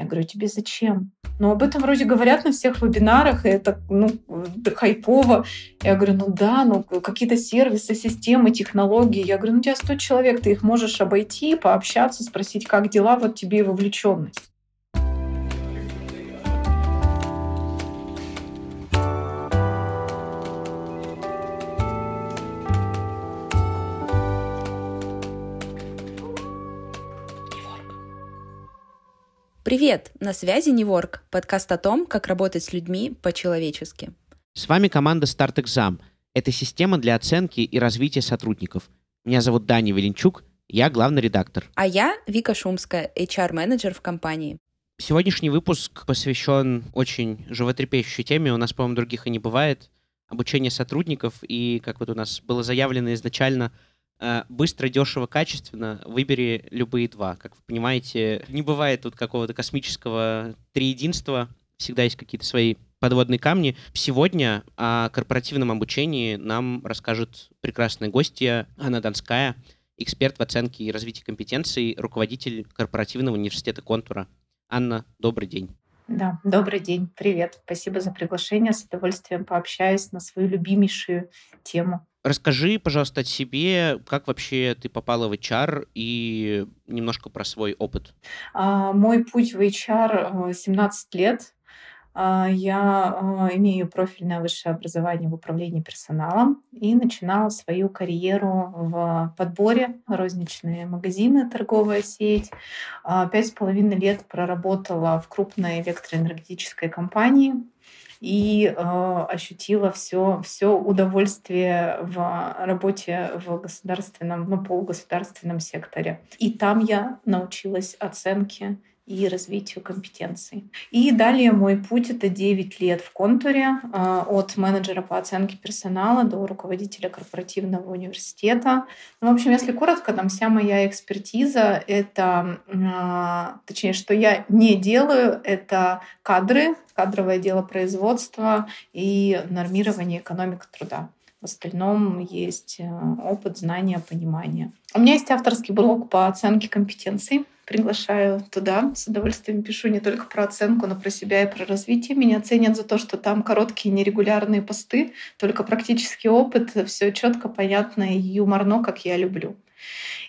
Я говорю, тебе зачем? Ну, об этом вроде говорят на всех вебинарах, и это, ну, хайпово. Я говорю, ну да, ну, какие-то сервисы, системы, технологии. Я говорю, ну, у тебя 100 человек, ты их можешь обойти, пообщаться, спросить, как дела, вот тебе и вовлеченность. Привет! На связи Неворк, подкаст о том, как работать с людьми по-человечески. С вами команда Start Exam. Это система для оценки и развития сотрудников. Меня зовут Даня Веленчук, я главный редактор. А я Вика Шумская, HR-менеджер в компании. Сегодняшний выпуск посвящен очень животрепещущей теме, у нас, по-моему, других и не бывает, обучение сотрудников, и, как вот у нас было заявлено изначально, быстро, дешево, качественно, выбери любые два. Как вы понимаете, не бывает тут какого-то космического триединства, всегда есть какие-то свои подводные камни. Сегодня о корпоративном обучении нам расскажет прекрасная гостья Анна Донская, эксперт в оценке и развитии компетенций, руководитель корпоративного университета «Контура». Анна, добрый день. Да, добрый день, привет. Спасибо за приглашение. С удовольствием пообщаюсь на свою любимейшую тему. Расскажи, пожалуйста, о себе, как вообще ты попала в HR и немножко про свой опыт. А, мой путь в HR 17 э, лет. А, я а, имею профильное высшее образование в управлении персоналом и начинала свою карьеру в подборе розничные магазины, торговая сеть. Пять с половиной лет проработала в крупной электроэнергетической компании и э, ощутила все, все удовольствие в работе в государственном, ну, полугосударственном секторе. И там я научилась оценке и развитию компетенций. И далее мой путь — это 9 лет в контуре, а, от менеджера по оценке персонала до руководителя корпоративного университета. Ну, в общем, если коротко, там вся моя экспертиза — это, а, точнее, что я не делаю, это кадры, кадровое дело производства и нормирование экономики труда. В остальном есть э, опыт, знания, понимание. У меня есть авторский блог по оценке компетенций приглашаю туда. С удовольствием пишу не только про оценку, но про себя и про развитие. Меня ценят за то, что там короткие нерегулярные посты, только практический опыт, все четко, понятно и юморно, как я люблю.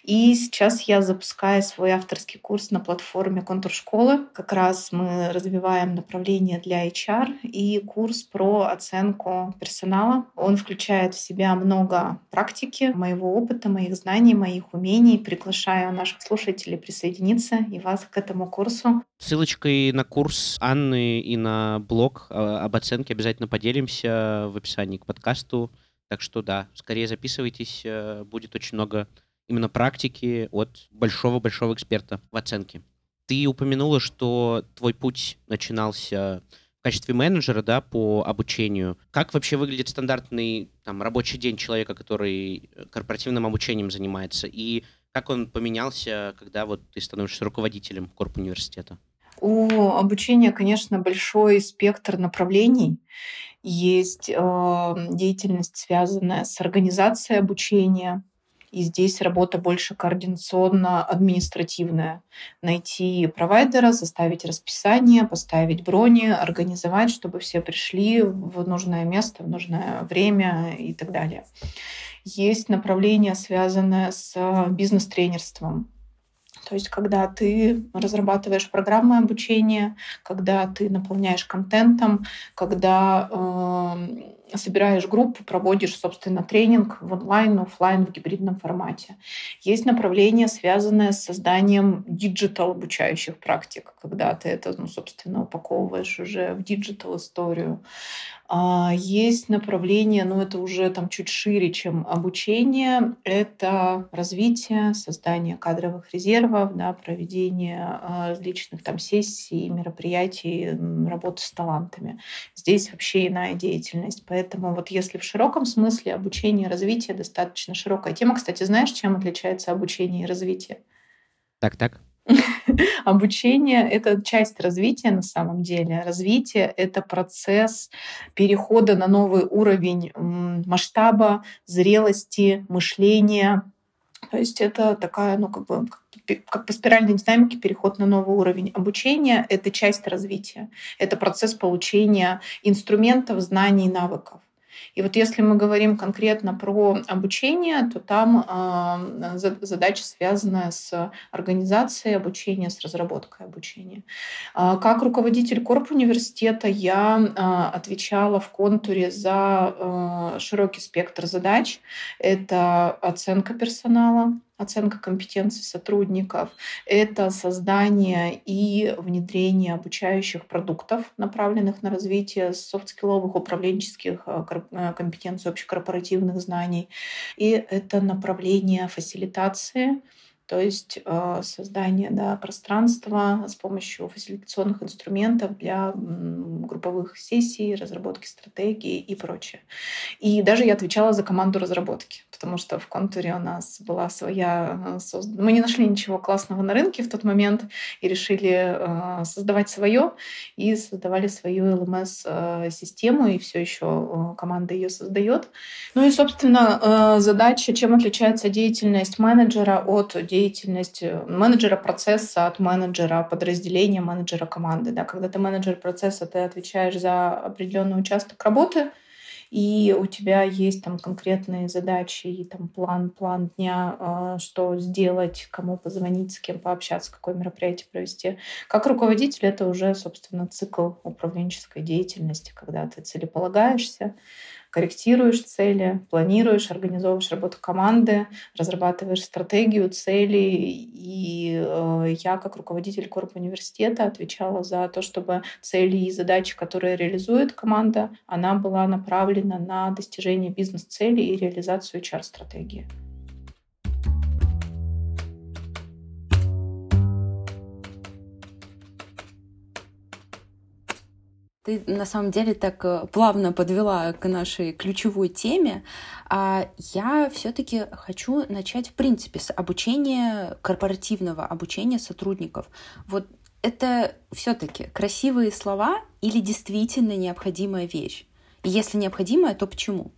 И сейчас я запускаю свой авторский курс на платформе Контур школы. Как раз мы развиваем направление для HR и курс про оценку персонала. Он включает в себя много практики, моего опыта, моих знаний, моих умений. Приглашаю наших слушателей присоединиться и вас к этому курсу. Ссылочкой на курс Анны и на блог а, об оценке обязательно поделимся в описании к подкасту. Так что да, скорее записывайтесь, э, будет очень много именно практики от большого-большого эксперта в оценке. Ты упомянула, что твой путь начинался в качестве менеджера да, по обучению. Как вообще выглядит стандартный там, рабочий день человека, который корпоративным обучением занимается? И как он поменялся, когда вот ты становишься руководителем корп университета? У обучения, конечно, большой спектр направлений. Есть э, деятельность, связанная с организацией обучения, и здесь работа больше координационно-административная. Найти провайдера, составить расписание, поставить брони, организовать, чтобы все пришли в нужное место, в нужное время и так далее. Есть направление, связанное с бизнес-тренерством. То есть, когда ты разрабатываешь программы обучения, когда ты наполняешь контентом, когда э, собираешь группу, проводишь, собственно, тренинг в онлайн, офлайн, в гибридном формате. Есть направление, связанное с созданием digital обучающих практик, когда ты это, ну, собственно, упаковываешь уже в digital историю. А, есть направление, но это уже там чуть шире, чем обучение. Это развитие, создание кадровых резервов, да, проведение а, различных там сессий, мероприятий, работы с талантами. Здесь вообще иная деятельность. Поэтому вот если в широком смысле обучение и развитие достаточно широкая тема. Кстати, знаешь, чем отличается обучение и развитие? Так, так. Обучение — это часть развития на самом деле. Развитие — это процесс перехода на новый уровень масштаба, зрелости, мышления. То есть это такая, ну, как бы как по спиральной динамике переход на новый уровень. Обучение — это часть развития, это процесс получения инструментов, знаний, навыков. И вот если мы говорим конкретно про обучение, то там э, задача связанная с организацией обучения, с разработкой обучения. Э, как руководитель корп университета я э, отвечала в контуре за широкий спектр задач. Это оценка персонала, оценка компетенций сотрудников, это создание и внедрение обучающих продуктов, направленных на развитие софт-скилловых управленческих э, э, компетенций, общекорпоративных знаний, и это направление фасилитации, то есть э, создание да, пространства с помощью фасилитационных инструментов для групповых сессий, разработки стратегии и прочее. И даже я отвечала за команду разработки, потому что в контуре у нас была своя э, создана. Мы не нашли ничего классного на рынке в тот момент и решили э, создавать свое и создавали свою LMS-систему, и все еще команда ее создает. Ну и, собственно, задача, чем отличается деятельность менеджера от деятельности деятельность э, менеджера процесса от менеджера подразделения, менеджера команды. Да? Когда ты менеджер процесса, ты отвечаешь за определенный участок работы, и у тебя есть там конкретные задачи и там план, план дня, э, что сделать, кому позвонить, с кем пообщаться, какое мероприятие провести. Как руководитель это уже, собственно, цикл управленческой деятельности, когда ты целеполагаешься, корректируешь цели, планируешь, организовываешь работу команды, разрабатываешь стратегию, цели. И э, я, как руководитель корпуса университета, отвечала за то, чтобы цели и задачи, которые реализует команда, она была направлена на достижение бизнес-целей и реализацию HR-стратегии. Ты на самом деле так э, плавно подвела к нашей ключевой теме. А я все-таки хочу начать, в принципе, с обучения корпоративного обучения сотрудников. Вот это все-таки красивые слова или действительно необходимая вещь? И если необходимая, то почему?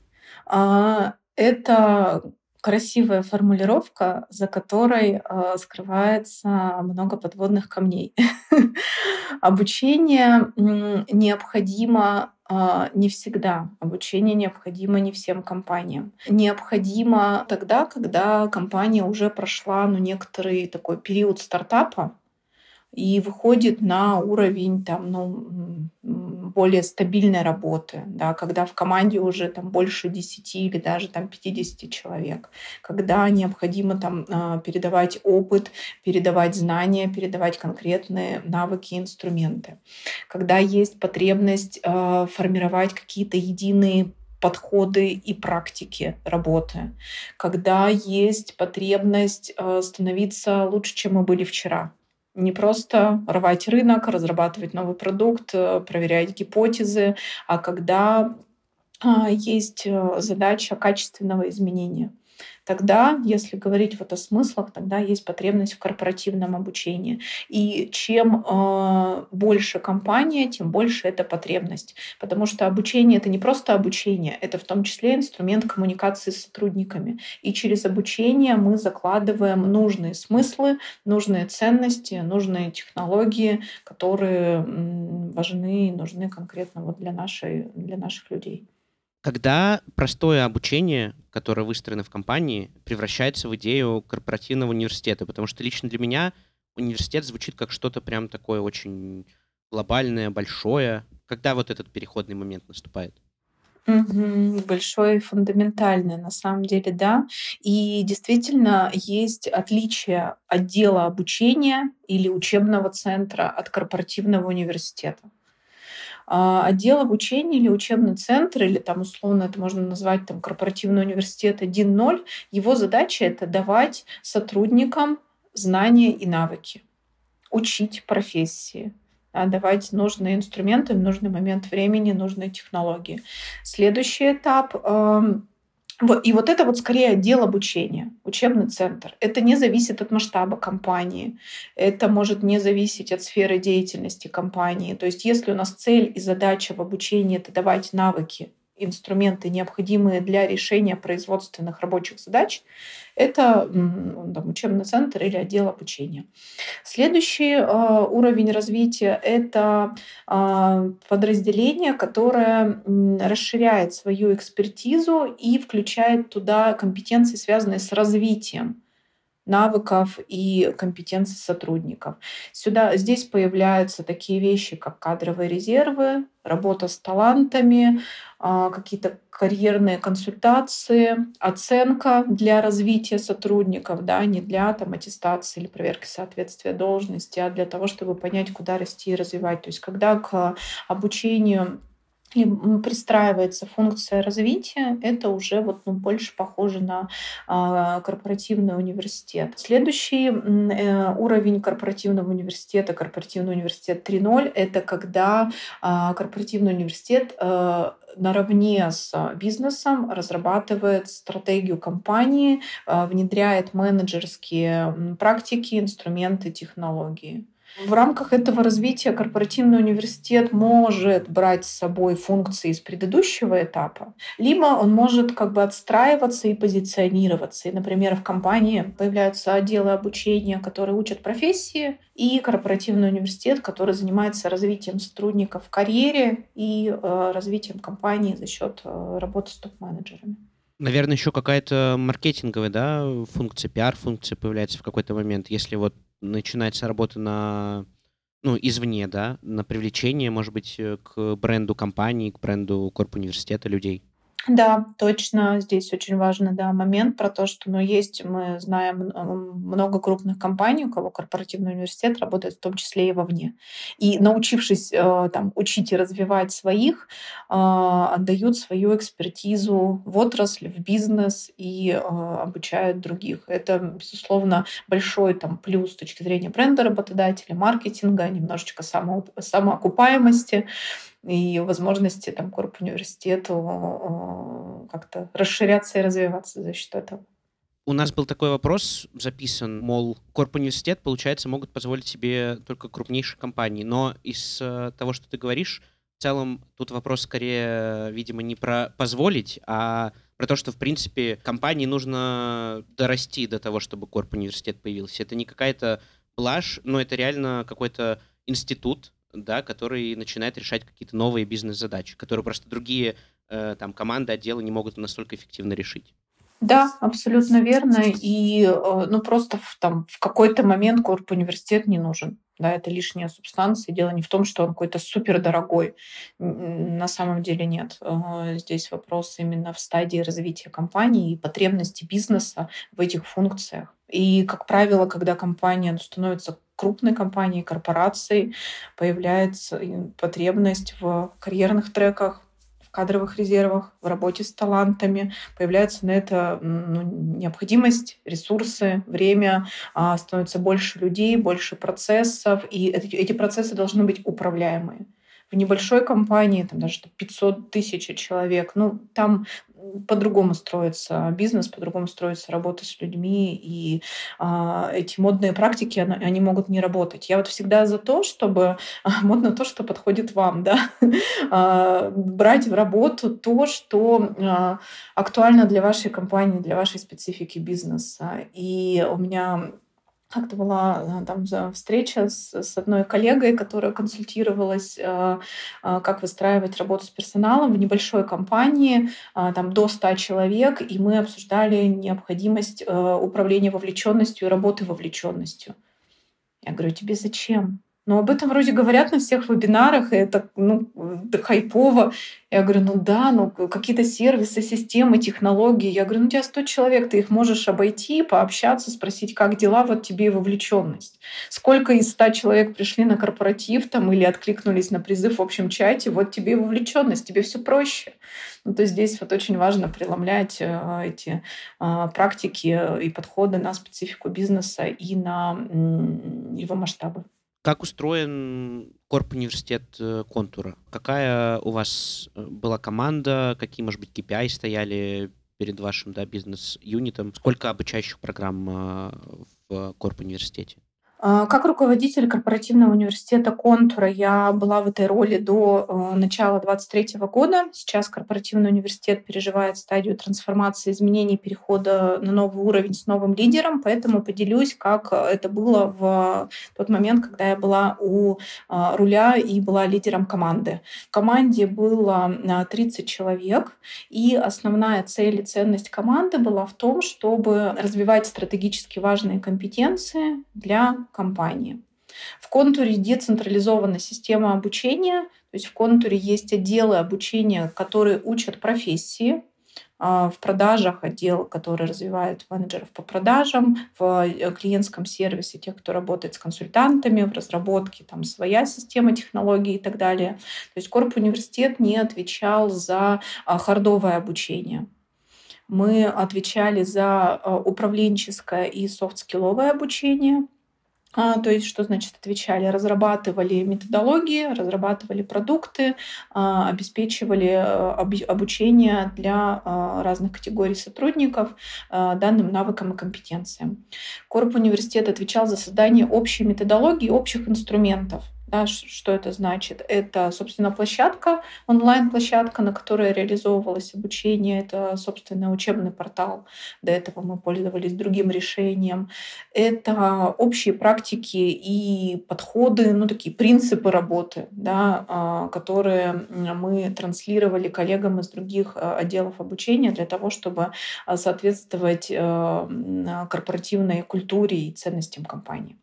А, это красивая формулировка, за которой э, скрывается много подводных камней. Обучение необходимо э, не всегда. Обучение необходимо не всем компаниям. Необходимо тогда, когда компания уже прошла ну, некоторый такой период стартапа, и выходит на уровень там, ну, более стабильной работы, да, когда в команде уже там, больше 10 или даже там, 50 человек, когда необходимо там, а, передавать опыт, передавать знания, передавать конкретные навыки и инструменты, когда есть потребность а, формировать какие-то единые подходы и практики работы, когда есть потребность а, становиться лучше, чем мы были вчера, не просто рвать рынок, разрабатывать новый продукт, э, проверять гипотезы, а когда а, есть э, задача качественного изменения тогда, если говорить вот о смыслах, тогда есть потребность в корпоративном обучении. И чем э, больше компания, тем больше эта потребность. Потому что обучение — это не просто обучение, это в том числе инструмент коммуникации с сотрудниками. И через обучение мы закладываем нужные смыслы, нужные ценности, нужные технологии, которые важны и нужны конкретно вот для, нашей, для наших людей. Когда простое обучение, которое выстроено в компании, превращается в идею корпоративного университета? Потому что лично для меня университет звучит как что-то прям такое очень глобальное, большое. Когда вот этот переходный момент наступает? Угу, большой фундаментальный, на самом деле, да. И действительно есть отличие отдела обучения или учебного центра от корпоративного университета. А, отдел обучения или учебный центр, или там условно это можно назвать там корпоративный университет 1.0, его задача это давать сотрудникам знания и навыки, учить профессии, давать нужные инструменты в нужный момент времени, нужные технологии. Следующий этап и вот это вот скорее отдел обучения, учебный центр. Это не зависит от масштаба компании. Это может не зависеть от сферы деятельности компании. То есть если у нас цель и задача в обучении — это давать навыки инструменты, необходимые для решения производственных рабочих задач, это там, учебный центр или отдел обучения. Следующий э, уровень развития — это э, подразделение, которое расширяет свою экспертизу и включает туда компетенции, связанные с развитием навыков и компетенций сотрудников. Сюда, здесь появляются такие вещи, как кадровые резервы, работа с талантами, а, какие-то карьерные консультации, оценка для развития сотрудников, да, не для там, аттестации или проверки соответствия должности, а для того, чтобы понять, куда расти и развивать. То есть когда к обучению и пристраивается функция развития, это уже вот, ну, больше похоже на э, корпоративный университет. Следующий э, уровень корпоративного университета, корпоративный университет 3.0, это когда э, корпоративный университет э, наравне с бизнесом разрабатывает стратегию компании, внедряет менеджерские практики, инструменты, технологии. В рамках этого развития корпоративный университет может брать с собой функции из предыдущего этапа, либо он может как бы отстраиваться и позиционироваться. И, например, в компании появляются отделы обучения, которые учат профессии, и корпоративный университет, который занимается развитием сотрудников в карьере и э, развитием компании за счет э, работы с топ-менеджерами. Наверное, еще какая-то маркетинговая да, функция, пиар-функция появляется в какой-то момент. Если вот начинается работа на ну, извне, да, на привлечение, может быть, э, к бренду компании, к бренду корп университета людей. Да, точно. Здесь очень важный да, момент про то, что ну, есть, мы знаем много крупных компаний, у кого корпоративный университет работает в том числе и вовне. И научившись э, там, учить и развивать своих, э, отдают свою экспертизу в отрасль, в бизнес и э, обучают других. Это, безусловно, большой там, плюс с точки зрения бренда работодателя, маркетинга, немножечко само, самоокупаемости и возможности там корп университету как-то расширяться и развиваться за счет этого. У нас был такой вопрос записан, мол, корп университет, получается, могут позволить себе только крупнейшие компании. Но из э, того, что ты говоришь, в целом тут вопрос скорее, видимо, не про позволить, а про то, что, в принципе, компании нужно дорасти до того, чтобы корп университет появился. Это не какая-то блажь, но это реально какой-то институт, да, который начинает решать какие-то новые бизнес-задачи, которые просто другие э, там команды, отделы не могут настолько эффективно решить. Да, абсолютно верно. И э, ну просто в, там, в какой-то момент корп университет не нужен. Да, это лишняя субстанция. Дело не в том, что он какой-то супер дорогой. На самом деле нет. Э, здесь вопрос именно в стадии развития компании и потребности бизнеса в этих функциях. И, как правило, когда компания становится крупной компанией, корпорацией, появляется потребность в карьерных треках, в кадровых резервах, в работе с талантами, появляется на это ну, необходимость, ресурсы, время, а, становится больше людей, больше процессов, и эти, эти процессы должны быть управляемые. В небольшой компании, там даже 500 тысяч человек, ну, там по-другому строится бизнес, по-другому строится работа с людьми, и а, эти модные практики, они, они могут не работать. Я вот всегда за то, чтобы модно то, что подходит вам, да, а, брать в работу то, что а, актуально для вашей компании, для вашей специфики бизнеса. И у меня как-то была э, там встреча с, с одной коллегой, которая консультировалась, э, э, как выстраивать работу с персоналом в небольшой компании, там до 100 человек, и мы обсуждали необходимость управления вовлеченностью и работы вовлеченностью. Я говорю, тебе зачем? Но об этом вроде говорят на всех вебинарах, и это ну, хайпово. Я говорю, ну да, ну какие-то сервисы, системы, технологии. Я говорю, ну у тебя 100 человек, ты их можешь обойти, пообщаться, спросить, как дела, вот тебе и вовлеченность. Сколько из 100 человек пришли на корпоратив там или откликнулись на призыв в общем чате, вот тебе и вовлеченность, тебе все проще. Ну, то есть здесь вот очень важно преломлять э, эти э, практики и подходы на специфику бизнеса и на его масштабы. Как устроен корп университет э, контура? Какая у вас э, была команда? Какие, может быть, KPI стояли перед вашим да, бизнес-юнитом? Сколько обучающих программ э, в корп университете? А, как руководитель корпоративного университета «Контура» я была в этой роли до э, начала 2023 года. Сейчас корпоративный университет переживает стадию трансформации, изменений, перехода на новый уровень с новым лидером, поэтому поделюсь, как это было в тот момент, когда я была у а, руля и была лидером команды. В команде было 30 а, человек, и основная цель и ценность команды была в том, чтобы развивать стратегически важные компетенции для компании. В контуре децентрализована система обучения, то есть в контуре есть отделы обучения, которые учат профессии, а, в продажах отдел, который развивает менеджеров по продажам, в э, клиентском сервисе тех, кто работает с консультантами, в разработке там своя система технологий и так далее. То есть Корп университет не отвечал за а, хардовое обучение. Мы отвечали за а, управленческое и софт-скилловое обучение, а, то есть, что значит отвечали? Разрабатывали методологии, разрабатывали продукты, а, обеспечивали э, обучение для а, разных категорий сотрудников данным навыкам и компетенциям. Корп университет отвечал за создание общей методологии, общих инструментов да, что это значит? Это, собственно, площадка, онлайн-площадка, на которой реализовывалось обучение. Это, собственно, учебный портал. До этого мы пользовались другим решением. Это общие практики и подходы, ну, такие принципы работы, да, а, которые мы транслировали коллегам из других а, отделов обучения для того, чтобы а, соответствовать корпоративной культуре и ценностям компании.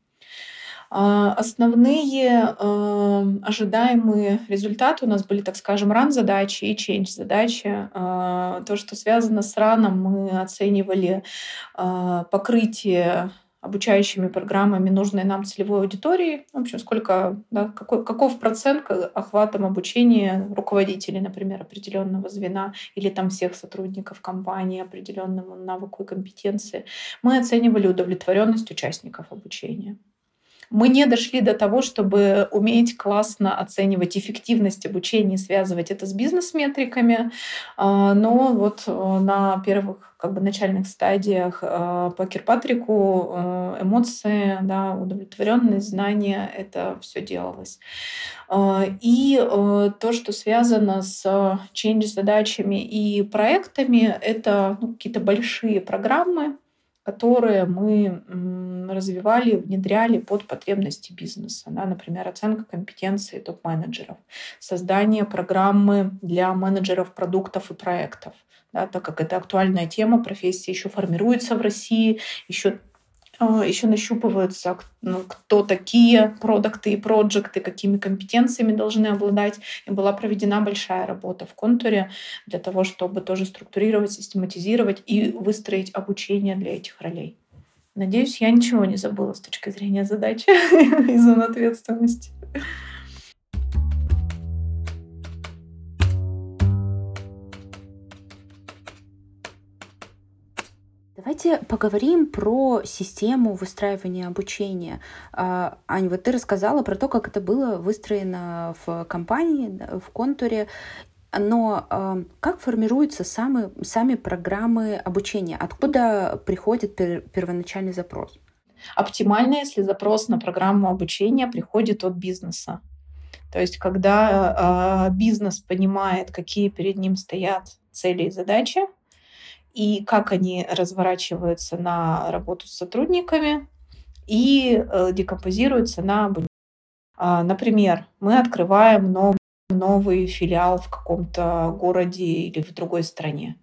А, основные э, ожидаемые результаты у нас были, так скажем, ран-задачи и change-задачи. А, то, что связано с раном, мы оценивали а, покрытие обучающими программами нужной нам целевой аудитории. В общем, сколько, да, какой, каков процент охватом обучения руководителей, например, определенного звена или там всех сотрудников компании определенному навыку и компетенции. Мы оценивали удовлетворенность участников обучения. Мы не дошли до того, чтобы уметь классно оценивать эффективность обучения и связывать это с бизнес-метриками. А, но вот э, на первых как бы начальных стадиях э, по Кирпатрику э, эмоции, да, удовлетворенность, знания, это все делалось. И то, что связано с change задачами и проектами, это ну, какие-то большие программы, которые мы развивали, внедряли под потребности бизнеса. Да, например, оценка компетенции топ-менеджеров, создание программы для менеджеров продуктов и проектов. Да, так как это актуальная тема, профессия еще формируется в России, еще еще нащупываются, ну, кто такие продукты и проекты, какими компетенциями должны обладать. И была проведена большая работа в контуре для того, чтобы тоже структурировать, систематизировать и выстроить обучение для этих ролей. Надеюсь, я ничего не забыла с точки зрения задачи и зон ответственности. Давайте поговорим про систему выстраивания обучения. А, Аня, вот ты рассказала про то, как это было выстроено в компании, в контуре. Но э, как формируются сами, сами программы обучения? Откуда приходит пер, первоначальный запрос? Оптимально, если запрос на программу обучения приходит от бизнеса. То есть, когда э, бизнес понимает, какие перед ним стоят цели и задачи, и как они разворачиваются на работу с сотрудниками и э, декомпозируются на. А, например, мы открываем новый новый филиал в каком-то городе или в другой стране.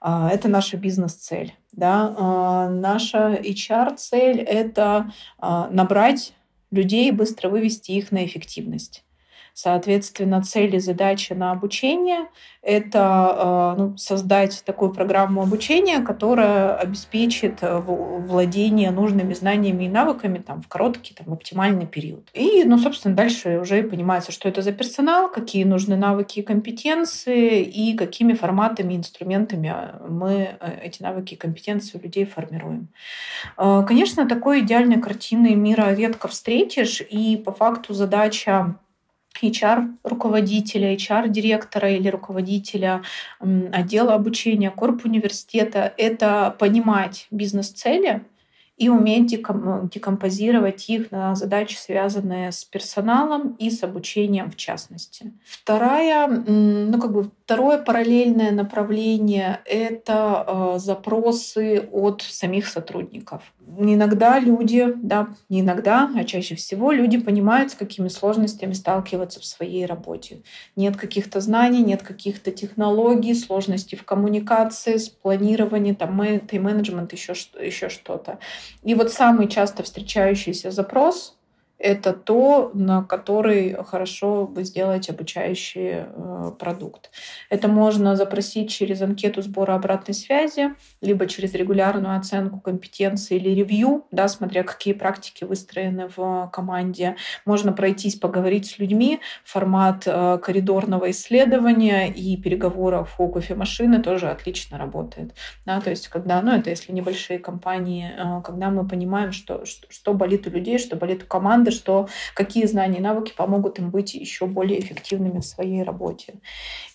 А, это наша бизнес-цель. Да? А, наша HR-цель — это набрать людей быстро вывести их на эффективность. Соответственно, цели, задачи на обучение — это э, ну, создать такую программу обучения, которая обеспечит э, владение нужными знаниями и навыками там, в короткий, там, оптимальный период. И, ну, собственно, дальше уже понимается, что это за персонал, какие нужны навыки и компетенции, и какими форматами, инструментами мы э, эти навыки и компетенции у людей формируем. Конечно, такой идеальной картины мира редко встретишь, и по факту задача HR-руководителя, HR-директора или руководителя отдела обучения корп университета — это понимать бизнес-цели и уметь декомпозировать их на задачи, связанные с персоналом и с обучением в частности. Вторая, ну как бы второе параллельное направление — это э, запросы от самих сотрудников. Иногда люди, да, не иногда, а чаще всего люди понимают, с какими сложностями сталкиваться в своей работе. Нет каких-то знаний, нет каких-то технологий, сложности в коммуникации, с планированием, там, тайм-менеджмент, еще, еще что-то. И вот самый часто встречающийся запрос это то, на который хорошо бы сделать обучающий э, продукт. Это можно запросить через анкету сбора обратной связи, либо через регулярную оценку компетенции или ревью, да, смотря какие практики выстроены в команде. Можно пройтись, поговорить с людьми. Формат э, коридорного исследования и переговоров у кофемашины тоже отлично работает. Да, то есть, когда, ну, это если небольшие компании, э, когда мы понимаем, что, что, что болит у людей, что болит у команды, что какие знания и навыки помогут им быть еще более эффективными в своей работе.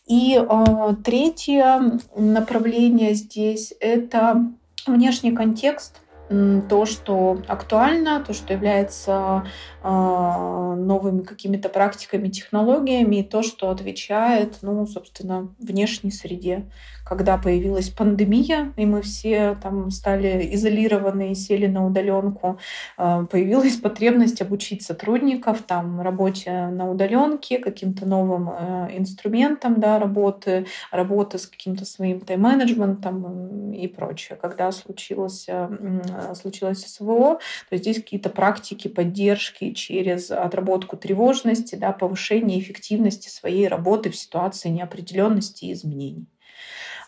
И э, третье направление здесь — это внешний контекст — то, что актуально, то, что является э, новыми какими-то практиками, технологиями, и то, что отвечает, ну, собственно, внешней среде. Когда появилась пандемия, и мы все там стали изолированы и сели на удаленку, э, появилась потребность обучить сотрудников там работе на удаленке, каким-то новым э, инструментам да, работы, работы с каким-то своим тайм-менеджментом и прочее. Когда случилось Э, случилось СВО, то здесь какие-то практики поддержки через отработку тревожности, да, повышение эффективности своей работы в ситуации неопределенности и изменений.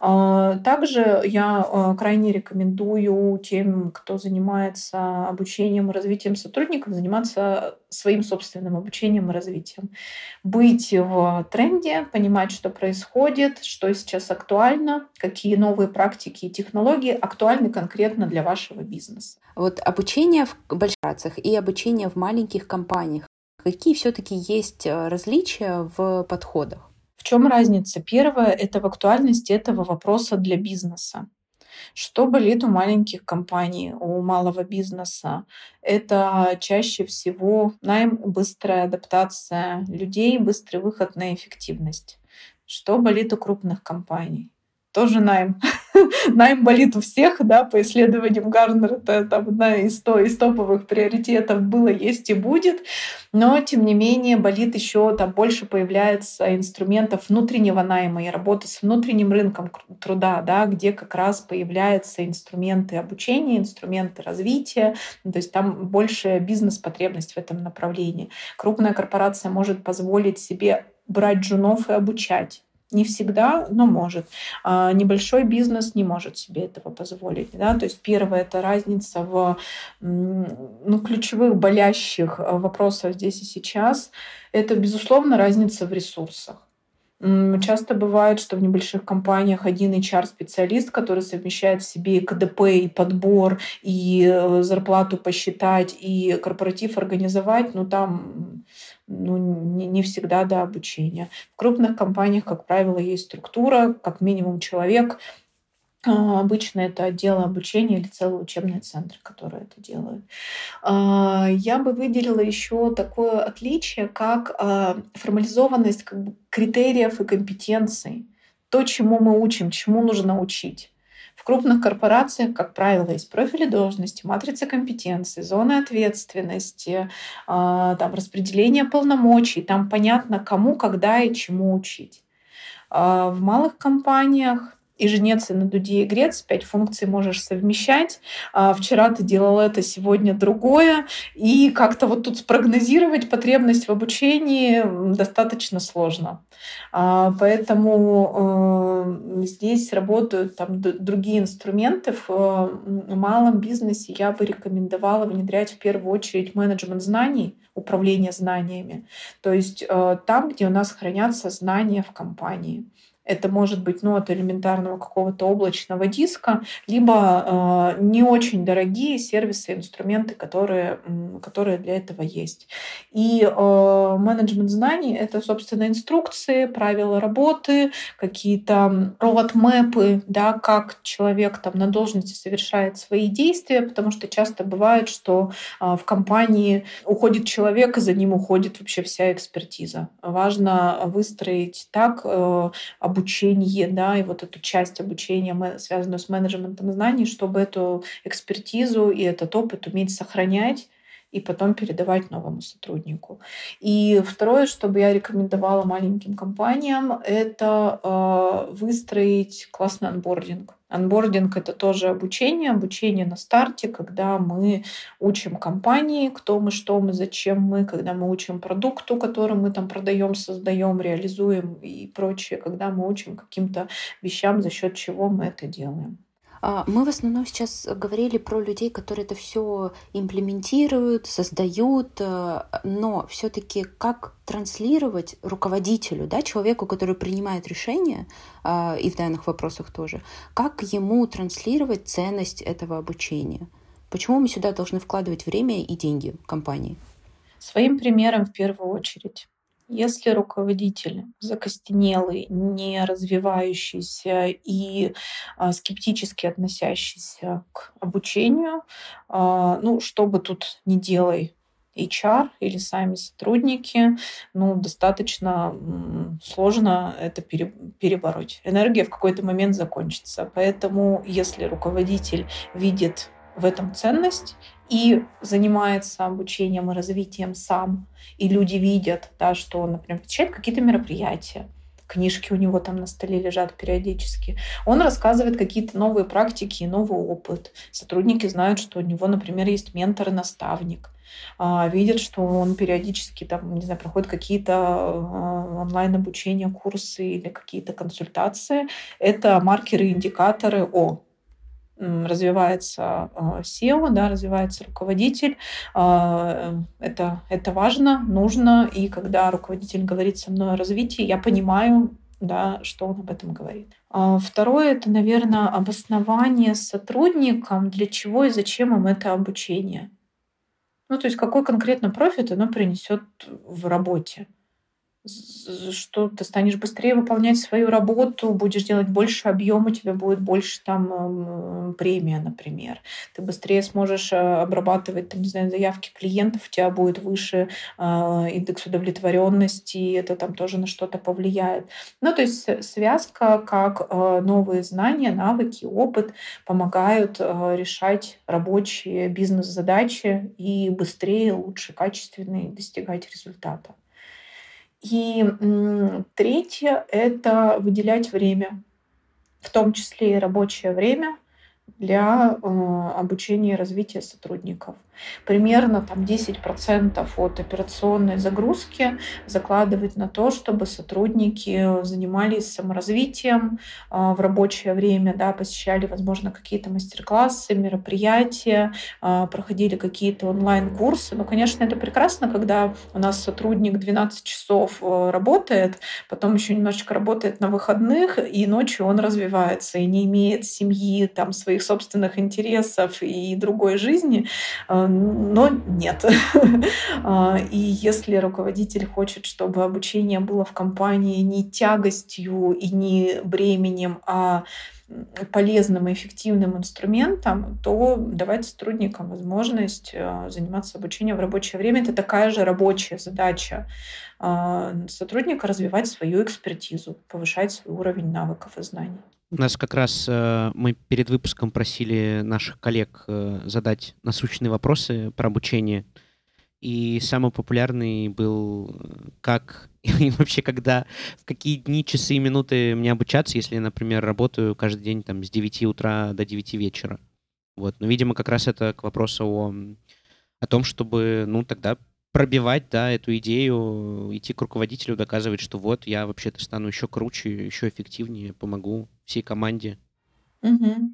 А, также я а, крайне рекомендую тем, кто занимается обучением и развитием сотрудников, заниматься своим собственным обучением и развитием. Быть в тренде, понимать, что происходит, что сейчас актуально, какие новые практики и технологии актуальны конкретно для вашего бизнеса. Вот обучение в больших корпорациях и обучение в маленьких компаниях, какие все-таки есть э, различия в подходах? В чем разница? Первое — это в актуальности этого вопроса для бизнеса. Что болит у маленьких компаний, у малого бизнеса? Это чаще всего найм, быстрая адаптация людей, быстрый выход на эффективность. Что болит у крупных компаний? Тоже найм. найм болит у всех, да, по исследованиям Гарнера, это там одна из, то, из топовых приоритетов было, есть и будет, но, тем не менее, болит еще, там больше появляется инструментов внутреннего найма и работы с внутренним рынком труда, да, где как раз появляются инструменты обучения, инструменты развития, то есть там больше бизнес-потребность в этом направлении. Крупная корпорация может позволить себе брать джунов и обучать не всегда, но может. А небольшой бизнес не может себе этого позволить. Да? То есть первое — это разница в ну, ключевых болящих э, вопросах здесь и сейчас. Это, безусловно, разница в ресурсах. Часто бывает, что в небольших компаниях один HR-специалист, который совмещает в себе и КДП, и подбор, и э, зарплату посчитать, и корпоратив организовать, ну там ну, не, не всегда до обучения. В крупных компаниях, как правило, есть структура, как минимум человек. А, обычно это отделы обучения или целые учебные центры, которые это делают. А, я бы выделила еще такое отличие, как а, формализованность критериев и компетенций. То, чему мы учим, чему нужно учить. В крупных корпорациях, как правило, есть профили должности, матрица компетенций, зоны ответственности, а, там, распределение полномочий. Там понятно, кому, когда и чему учить. А, в малых компаниях и и на дуде, и. Пять функций можешь совмещать. А вчера ты делал это, сегодня другое. И как-то вот тут спрогнозировать потребность в обучении достаточно сложно. А, поэтому э, здесь работают там другие инструменты. В э, малом бизнесе я бы рекомендовала внедрять в первую очередь менеджмент знаний, управление знаниями. То есть э, там, где у нас хранятся знания в компании Это может быть ну, от элементарного какого-то облачного диска, либо э, не очень дорогие сервисы, инструменты, которые, которые для этого есть. И э, менеджмент знаний — это, собственно, инструкции, правила работы, какие-то роуд-мэпы, да, как человек там на должности совершает свои действия, потому что часто бывает, что э, в компании уходит человек, и за ним уходит вообще вся экспертиза. Важно выстроить так э, обучение, да, и вот эту часть обучения, связанную с менеджментом знаний, чтобы эту экспертизу и этот опыт уметь сохранять и потом передавать новому сотруднику. И второе, что бы я рекомендовала маленьким компаниям, это э, выстроить классный анбординг. Анбординг — это тоже обучение, обучение на старте, когда мы учим компании, кто мы, что мы, зачем мы, когда мы учим продукту, который мы там продаем, создаем, реализуем и прочее, когда мы учим каким-то вещам, за счет чего мы это делаем. А, мы в основном сейчас говорили про людей, которые это все имплементируют, создают, э, но все-таки как транслировать руководителю, да, человеку, который принимает решения, а, и в данных вопросах тоже, как ему транслировать ценность этого обучения? Почему мы сюда должны вкладывать время и деньги компании? Своим примером в первую очередь. Если руководитель закостенелый, не развивающийся и а, скептически относящийся к обучению, а, ну, что бы тут ни делай, HR или сами сотрудники, ну, достаточно сложно это перебороть. Энергия в какой-то момент закончится. Поэтому, если руководитель видит в этом ценность и занимается обучением и развитием сам, и люди видят, да, что он, например, посещает какие-то мероприятия, книжки у него там на столе лежат периодически. Он рассказывает какие-то новые практики и новый опыт. Сотрудники знают, что у него, например, есть ментор и наставник. А, видят, что он периодически там, не знаю, проходит какие-то а, онлайн-обучения, курсы или какие-то консультации. Это маркеры, индикаторы, о, развивается а, SEO, да, развивается руководитель. А, это, это важно, нужно. И когда руководитель говорит со мной о развитии, я понимаю, да, что он об этом говорит. А, второе — это, наверное, обоснование сотрудникам, для чего и зачем им это обучение. Ну, то есть какой конкретно профит оно принесет в работе что ты станешь быстрее выполнять свою работу, будешь делать больше объема, у тебя будет больше там премия, например. Ты быстрее сможешь э, обрабатывать, там, не знаю, заявки клиентов, у тебя будет выше э, индекс удовлетворенности, это там тоже на что-то повлияет. Ну, то есть связка, как э, новые знания, навыки, опыт помогают э, решать рабочие бизнес-задачи и быстрее, лучше, качественнее достигать результата. И третье — это выделять время, в том числе и рабочее время для э, обучения и развития сотрудников. Примерно там 10% от операционной загрузки закладывать на то, чтобы сотрудники занимались саморазвитием э, в рабочее время, да, посещали, возможно, какие-то мастер-классы, мероприятия, э, проходили какие-то онлайн-курсы. Но, конечно, это прекрасно, когда у нас сотрудник 12 часов э, работает, потом еще немножечко работает на выходных, и ночью он развивается и не имеет семьи, там, своих собственных интересов и другой жизни, э, но нет. А, и если руководитель хочет, чтобы обучение было в компании не тягостью и не бременем, а полезным и эффективным инструментом, то давать сотрудникам возможность э, заниматься обучением в рабочее время. Это такая же рабочая задача а, сотрудника развивать свою экспертизу, повышать свой уровень навыков и знаний. У нас как раз э, мы перед выпуском просили наших коллег э, задать насущные вопросы про обучение. И самый популярный был, э, как и вообще когда, в какие дни, часы и минуты мне обучаться, если я, например, работаю каждый день там с 9 утра до 9 вечера. Вот. Но, видимо, как раз это к вопросу о, о том, чтобы, ну, тогда пробивать, да, эту идею, идти к руководителю, доказывать, что вот я вообще-то стану еще круче, еще эффективнее, помогу всей команде. Угу.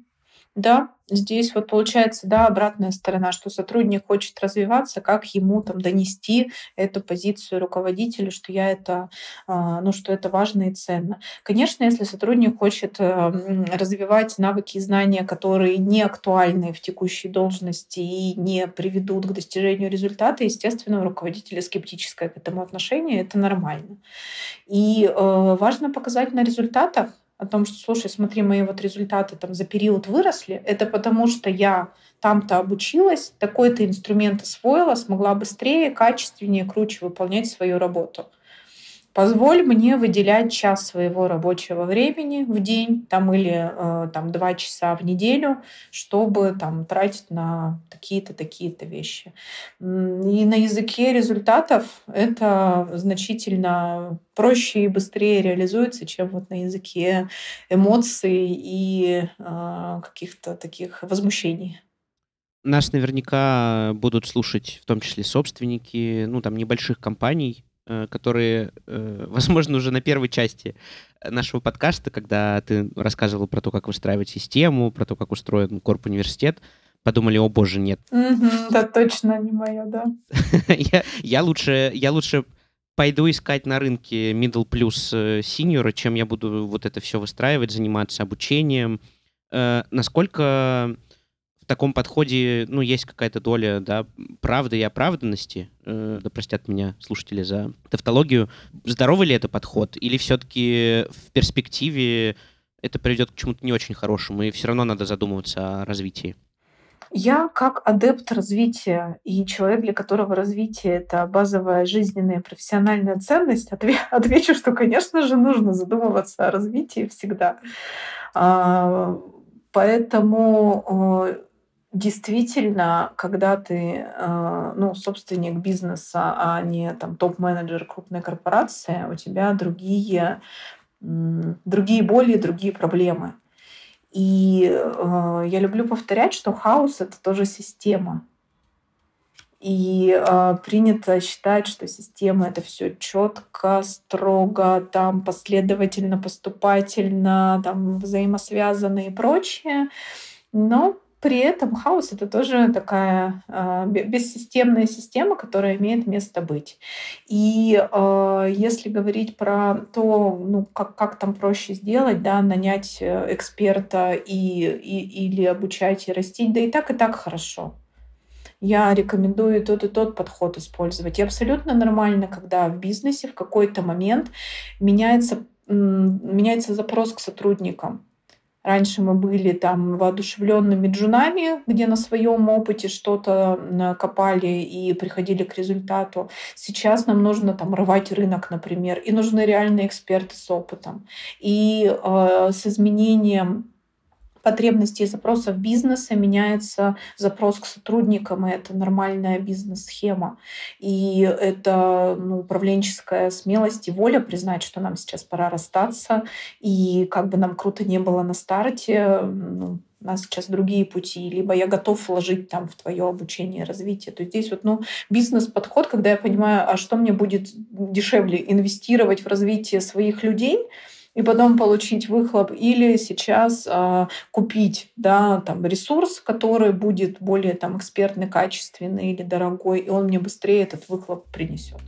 Да, здесь вот получается, да, обратная сторона, что сотрудник хочет развиваться, как ему там донести эту позицию руководителю, что я это, а, ну, что это важно и ценно. Конечно, если сотрудник хочет э, развивать навыки и знания, которые не актуальны в текущей должности и не приведут к достижению результата, естественно, у руководителя скептическое к этому отношение, это нормально. И э, важно показать на результатах, о том, что, слушай, смотри, мои вот результаты там за период выросли, это потому что я там-то обучилась, такой-то инструмент освоила, смогла быстрее, качественнее, круче выполнять свою работу. Позволь мне выделять час своего рабочего времени в день там, или э, там, два часа в неделю, чтобы там, тратить на такие-то, такие-то вещи. И на языке результатов это значительно проще и быстрее реализуется, чем вот на языке эмоций и э, каких-то таких возмущений. Нас наверняка будут слушать в том числе собственники, ну, там, небольших компаний, которые, э, возможно, уже на первой части нашего подкаста, когда ты рассказывал про то, как выстраивать систему, про то, как устроен корп университет, подумали, о боже, нет. да, точно не мое, да. я, я, лучше, я лучше пойду искать на рынке middle плюс senior, чем я буду вот это все выстраивать, заниматься обучением. Э, насколько таком подходе, ну, есть какая-то доля, да, правды и оправданности, э, да простят меня слушатели за тавтологию. Здоровый ли это подход? Или все-таки в перспективе это приведет к чему-то не очень хорошему, и все равно надо задумываться о развитии? Я как адепт развития и человек, для которого развитие — это базовая жизненная профессиональная ценность, отвечу, что, конечно же, нужно задумываться о развитии всегда. А, поэтому э, Действительно, когда ты, э, ну, собственник бизнеса, а не там топ-менеджер крупной корпорации, у тебя другие, другие боли, другие проблемы. И э, я люблю повторять, что хаос это тоже система. И э, принято считать, что система это все четко, строго, там последовательно, поступательно, там взаимосвязано и прочее. Но при этом хаос это тоже такая э, бессистемная система, которая имеет место быть. И э, если говорить про то, ну, как, как там проще сделать, да, нанять э, эксперта и, и, или обучать и растить, да и так, и так хорошо. Я рекомендую тот и тот подход использовать. И абсолютно нормально, когда в бизнесе в какой-то момент меняется, меняется запрос к сотрудникам. Раньше мы были там воодушевленными джунами, где на своем опыте что-то копали и приходили к результату. Сейчас нам нужно там рвать рынок, например, и нужны реальные эксперты с опытом. И э, с изменением потребностей и запросов бизнеса меняется запрос к сотрудникам, и это нормальная бизнес-схема. И это ну, управленческая смелость и воля признать, что нам сейчас пора расстаться, и как бы нам круто не было на старте, ну, у нас сейчас другие пути, либо я готов вложить там в твое обучение, развитие. То есть здесь вот, ну, бизнес-подход, когда я понимаю, а что мне будет дешевле, инвестировать в развитие своих людей — и потом получить выхлоп, или сейчас а, купить да, там, ресурс, который будет более там, экспертный, качественный или дорогой, и он мне быстрее этот выхлоп принесет.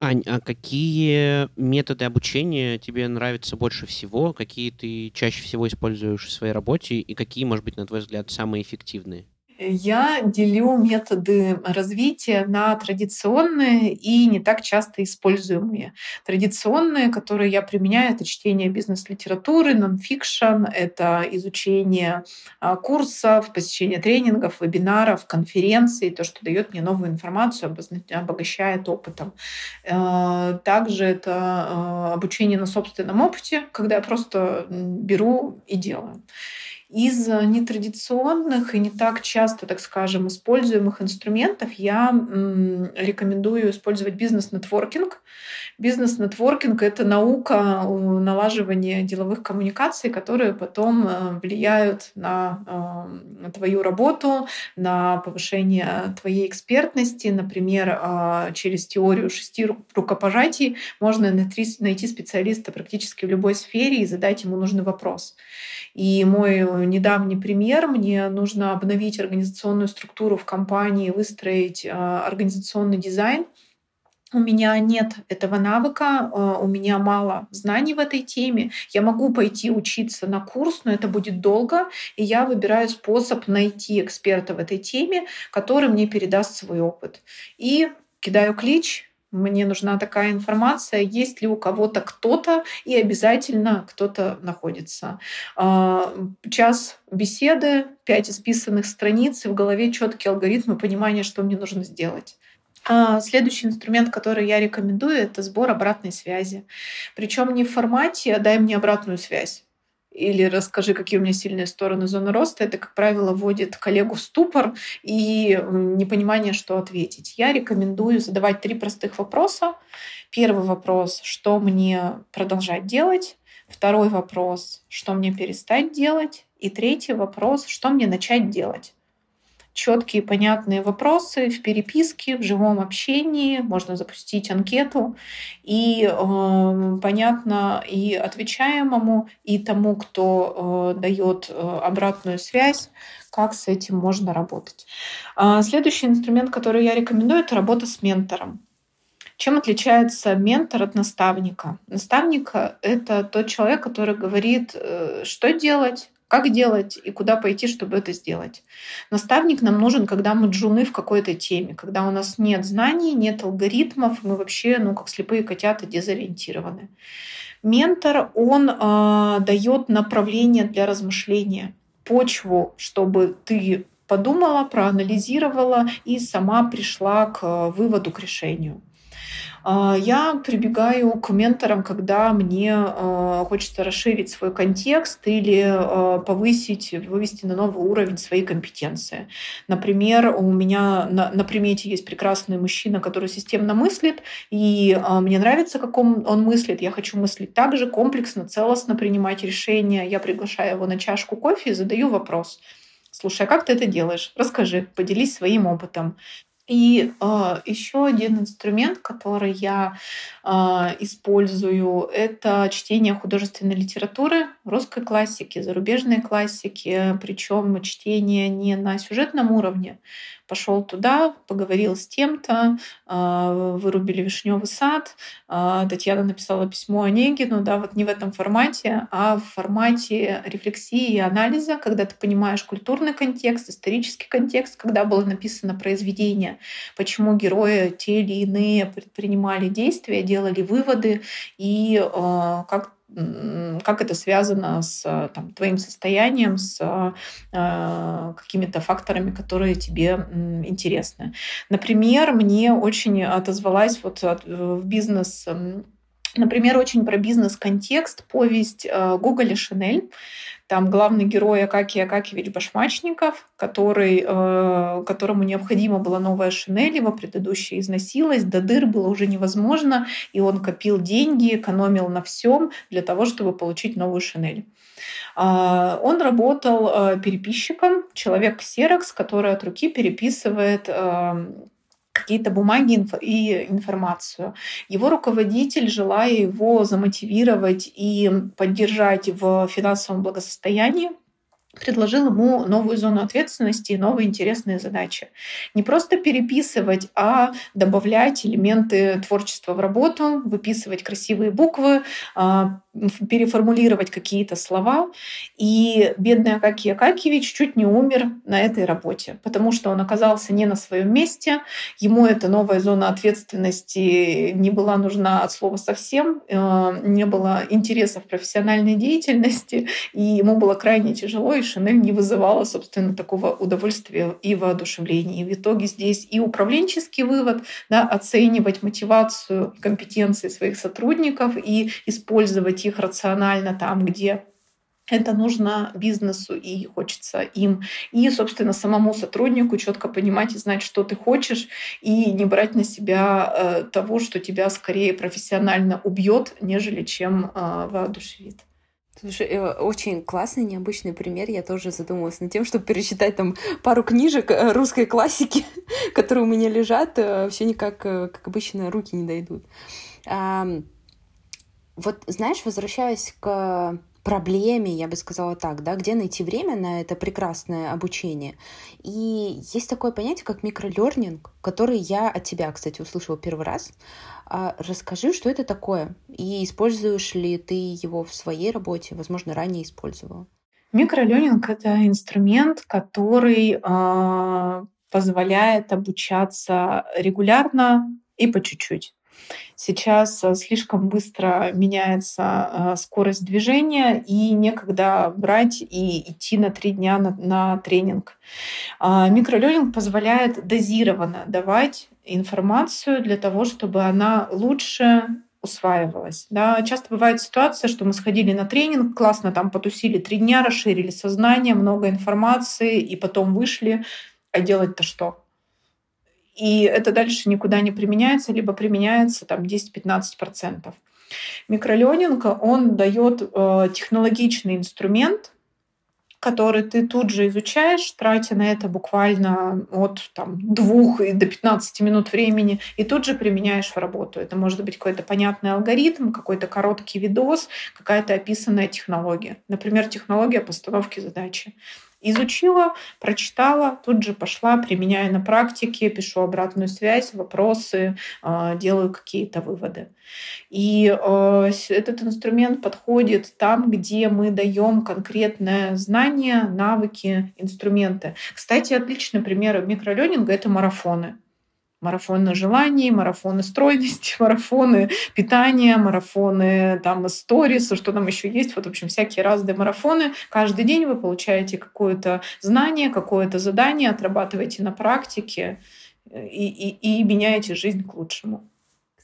Ань, а какие методы обучения тебе нравятся больше всего? Какие ты чаще всего используешь в своей работе? И какие, может быть, на твой взгляд, самые эффективные? Я делю методы развития на традиционные и не так часто используемые. Традиционные, которые я применяю, это чтение бизнес-литературы, нонфикшн, это изучение а, курсов, посещение тренингов, вебинаров, конференций, то, что дает мне новую информацию, обогащает опытом. Э, также это а, обучение на собственном опыте, когда я просто беру и делаю. Из э, нетрадиционных и не так часто, так скажем, используемых инструментов я рекомендую использовать бизнес-нетворкинг. Бизнес-нетворкинг — это наука налаживания деловых коммуникаций, которые потом э, влияют на твою работу, на повышение твоей экспертности. Например, через теорию шести рукопожатий можно найти специалиста практически в любой сфере и задать ему нужный вопрос. И мой недавний пример, мне нужно обновить организационную структуру в компании, выстроить а, организационный дизайн — у меня нет этого навыка, а, у меня мало знаний в этой теме. Я могу пойти учиться на курс, но это будет долго, и я выбираю способ найти эксперта в этой теме, который мне передаст свой опыт. И кидаю клич, мне нужна такая информация, есть ли у кого-то кто-то, и обязательно кто-то находится. А, час беседы, пять исписанных страниц, и в голове четкий алгоритм и понимание, что мне нужно сделать. А, следующий инструмент, который я рекомендую, это сбор обратной связи. Причем не в формате «дай мне обратную связь» или расскажи, какие у меня сильные стороны зоны роста, это, как правило, вводит коллегу в ступор и непонимание, что ответить. Я рекомендую задавать три простых вопроса. Первый вопрос, что мне продолжать делать? Второй вопрос, что мне перестать делать? И третий вопрос, что мне начать делать? Четкие, понятные вопросы в переписке, в живом общении. Можно запустить анкету. И э, понятно и отвечаемому, и тому, кто э, дает э, обратную связь, как с этим можно работать. А следующий инструмент, который я рекомендую, это работа с ментором. Чем отличается ментор от наставника? Наставник — это тот человек, который говорит, э, что делать, как делать и куда пойти, чтобы это сделать. Наставник нам нужен, когда мы джуны в какой-то теме, когда у нас нет знаний, нет алгоритмов, мы вообще, ну, как слепые котята, дезориентированы. Ментор, он э, дает направление для размышления, почву, чтобы ты подумала, проанализировала и сама пришла к выводу, к решению. А, я прибегаю к менторам, когда мне а, хочется расширить свой контекст или а, повысить, вывести на новый уровень свои компетенции. Например, у меня на, на примете есть прекрасный мужчина, который системно мыслит, и мне нравится, как он, он мыслит. Я хочу мыслить так же, комплексно, целостно принимать решения. Я приглашаю его на чашку кофе и задаю вопрос. Слушай, а как ты это делаешь? Расскажи, поделись своим опытом. И э, еще один инструмент, который я э, использую, это чтение художественной литературы, русской классики, зарубежной классики, причем чтение не на сюжетном уровне, пошел туда, поговорил с тем-то, а, вырубили вишневый сад, а, Татьяна написала письмо Онегину, да, вот не в этом формате, а в формате рефлексии и анализа, когда ты понимаешь культурный контекст, исторический контекст, когда было написано произведение, почему герои те или иные предпринимали действия, делали выводы и а, как как это связано с там, твоим состоянием, с э, какими-то факторами, которые тебе интересны. Например, мне очень отозвалась вот в бизнес Например, очень про бизнес-контекст повесть Гоголя «Шинель», там главный герой Акакий Акакевич Башмачников, который, э, которому необходима была новая шинель, его предыдущая износилась, до дыр было уже невозможно, и он копил деньги, экономил на всем для того, чтобы получить новую шинель. Э, он работал э, переписчиком, человек ксерокс, который от руки переписывает э, какие-то бумаги и информацию. Его руководитель, желая его замотивировать и поддержать в финансовом благосостоянии, предложил ему новую зону ответственности и новые интересные задачи. Не просто переписывать, а добавлять элементы творчества в работу, выписывать красивые буквы, а, переформулировать какие-то слова. И бедный Акакий Акакевич чуть не умер на этой работе, потому что он оказался не на своем месте, ему эта новая зона ответственности не была нужна от слова совсем, э, не было интереса в профессиональной деятельности, и ему было крайне тяжело, и Шинель не вызывала, собственно, такого удовольствия и воодушевления. И в итоге здесь и управленческий вывод, да, оценивать мотивацию, компетенции своих сотрудников и использовать их рационально там, где это нужно бизнесу и хочется им. И, собственно, самому сотруднику четко понимать и знать, что ты хочешь, и не брать на себя э, того, что тебя скорее профессионально убьет, нежели чем э, воодушевит. Слушай, э, очень классный, необычный пример. Я тоже задумалась над тем, чтобы перечитать там пару книжек э, русской классики, которые у меня лежат. Э, Все никак, как обычно, руки не дойдут. Вот, знаешь, возвращаясь к проблеме, я бы сказала так, да, где найти время на это прекрасное обучение. И есть такое понятие, как микролернинг, который я от тебя, кстати, услышала первый раз. А расскажи, что это такое, и используешь ли ты его в своей работе, возможно, ранее использовала? Микролернинг — это инструмент, который э, позволяет обучаться регулярно и по чуть-чуть. Сейчас э, слишком быстро меняется э, скорость движения, и некогда брать и идти на три дня на, на тренинг. А, микролернинг позволяет дозированно давать информацию для того, чтобы она лучше усваивалась. Да. Часто бывает ситуация, что мы сходили на тренинг, классно там потусили три дня, расширили сознание, много информации, и потом вышли, а делать-то что? И это дальше никуда не применяется, либо применяется там 10-15%. Микролеонинг, он дает э, технологичный инструмент, который ты тут же изучаешь, тратя на это буквально от там, 2 до 15 минут времени, и тут же применяешь в работу. Это может быть какой-то понятный алгоритм, какой-то короткий видос, какая-то описанная технология. Например, технология постановки задачи. Изучила, прочитала, тут же пошла, применяю на практике, пишу обратную связь, вопросы, а, делаю какие-то выводы. И а, этот инструмент подходит там, где мы даем конкретное знание, навыки, инструменты. Кстати, отличный пример микроленинга — это марафоны марафоны желаний, марафоны стройности, марафоны питания, марафоны там сторис, что там еще есть, вот, в общем, всякие разные марафоны. Каждый день вы получаете какое-то знание, какое-то задание, отрабатываете на практике э, и, и, и меняете жизнь к лучшему.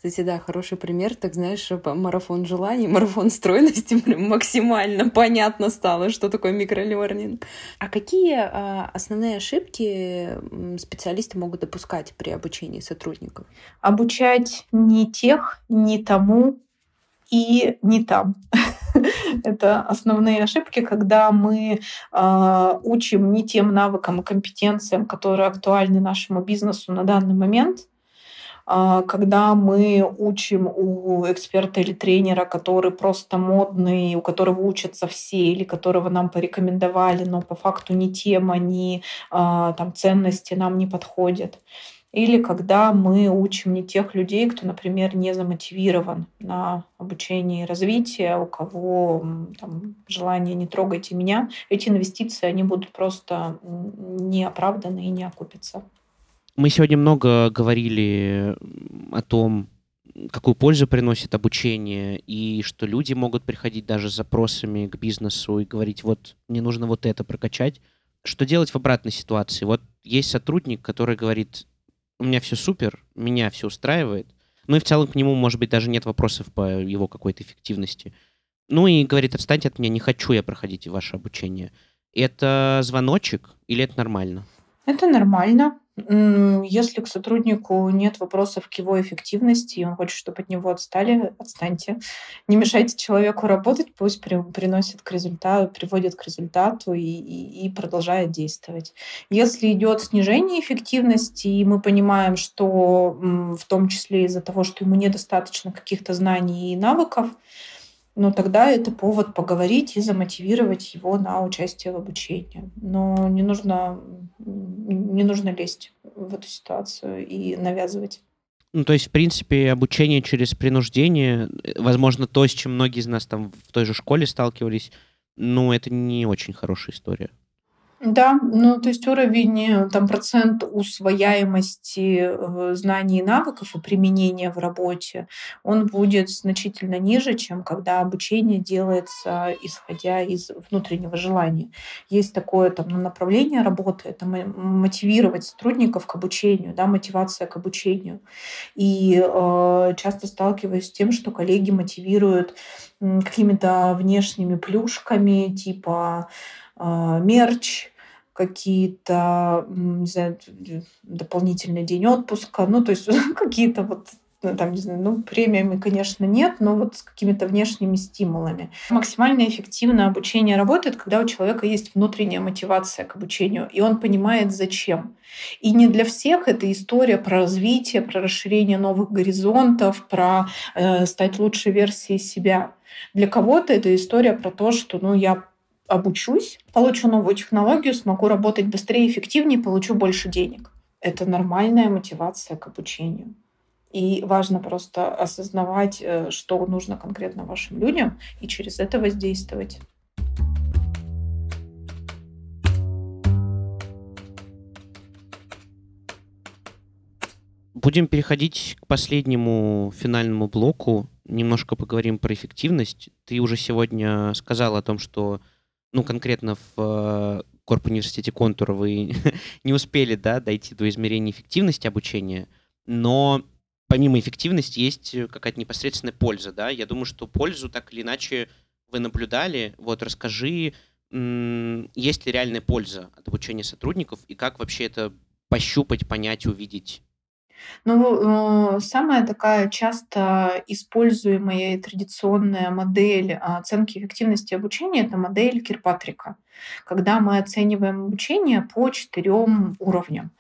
Кстати, да, хороший пример, так знаешь, марафон желаний, марафон стройности прям максимально понятно стало, что такое микролернинг. А какие а, основные ошибки специалисты могут допускать при обучении сотрудников? Обучать не тех, не тому и не там. Это основные ошибки, когда мы э, учим не тем навыкам и компетенциям, которые актуальны нашему бизнесу на данный момент, когда мы учим у эксперта или тренера, который просто модный, у которого учатся все или которого нам порекомендовали, но по факту ни тема, ни а, там, ценности нам не подходят. Или когда мы учим не тех людей, кто, например, не замотивирован на обучение и развитие, у кого там, желание «не трогайте меня», эти инвестиции, они будут просто неоправданы и не окупятся. Мы сегодня много говорили о том, какую пользу приносит обучение, и что люди могут приходить даже с запросами к бизнесу и говорить, вот, мне нужно вот это прокачать. Что делать в обратной ситуации? Вот есть сотрудник, который говорит, у меня все супер, меня все устраивает, ну и в целом к нему, может быть, даже нет вопросов по его какой-то эффективности. Ну и говорит, отстаньте от меня, не хочу я проходить ваше обучение. Это звоночек или это нормально? Это нормально. Если к сотруднику нет вопросов к его эффективности, и он хочет, чтобы от него отстали, отстаньте. Не мешайте человеку работать, пусть при, приносит к результату, приводит к результату и, и, и продолжает действовать. Если идет снижение эффективности, и мы понимаем, что в том числе из-за того, что ему недостаточно каких-то знаний и навыков, но тогда это повод поговорить и замотивировать его на участие в обучении. Но не нужно, не нужно лезть в эту ситуацию и навязывать. Ну, то есть, в принципе, обучение через принуждение, возможно, то, с чем многие из нас там в той же школе сталкивались, ну, это не очень хорошая история. Да, ну то есть уровень, э, там процент усвояемости э, знаний и навыков и применения в работе, он будет значительно ниже, чем когда обучение делается исходя из внутреннего желания. Есть такое там ну, направление работы, это мотивировать сотрудников к обучению, да, мотивация к обучению. И э, часто сталкиваюсь с тем, что коллеги мотивируют какими-то внешними плюшками, типа э, мерч, какие-то, не знаю, дополнительный день отпуска, ну, то есть какие-то вот ну, там, не знаю, ну, премиями, конечно, нет, но вот с какими-то внешними стимулами. Максимально эффективно обучение работает, когда у человека есть внутренняя мотивация к обучению, и он понимает, зачем. И не для всех это история про развитие, про расширение новых горизонтов, про э, стать лучшей версией себя. Для кого-то это история про то, что ну, я обучусь, получу новую технологию, смогу работать быстрее, эффективнее, получу больше денег. Это нормальная мотивация к обучению. И важно просто осознавать, э, что нужно конкретно вашим людям, и через это воздействовать. Будем переходить к последнему финальному блоку. Немножко поговорим про эффективность. Ты уже сегодня сказал о том, что ну, конкретно в Корп университете Контура вы не успели да, дойти до измерения эффективности обучения, но помимо эффективности есть какая-то непосредственная польза, да? Я думаю, что пользу так или иначе вы наблюдали. Вот расскажи, есть ли реальная польза от обучения сотрудников и как вообще это пощупать, понять, увидеть? Ну, э, самая такая часто используемая традиционная модель оценки эффективности обучения- это модель Кирпатрика, когда мы оцениваем обучение по четырем уровням.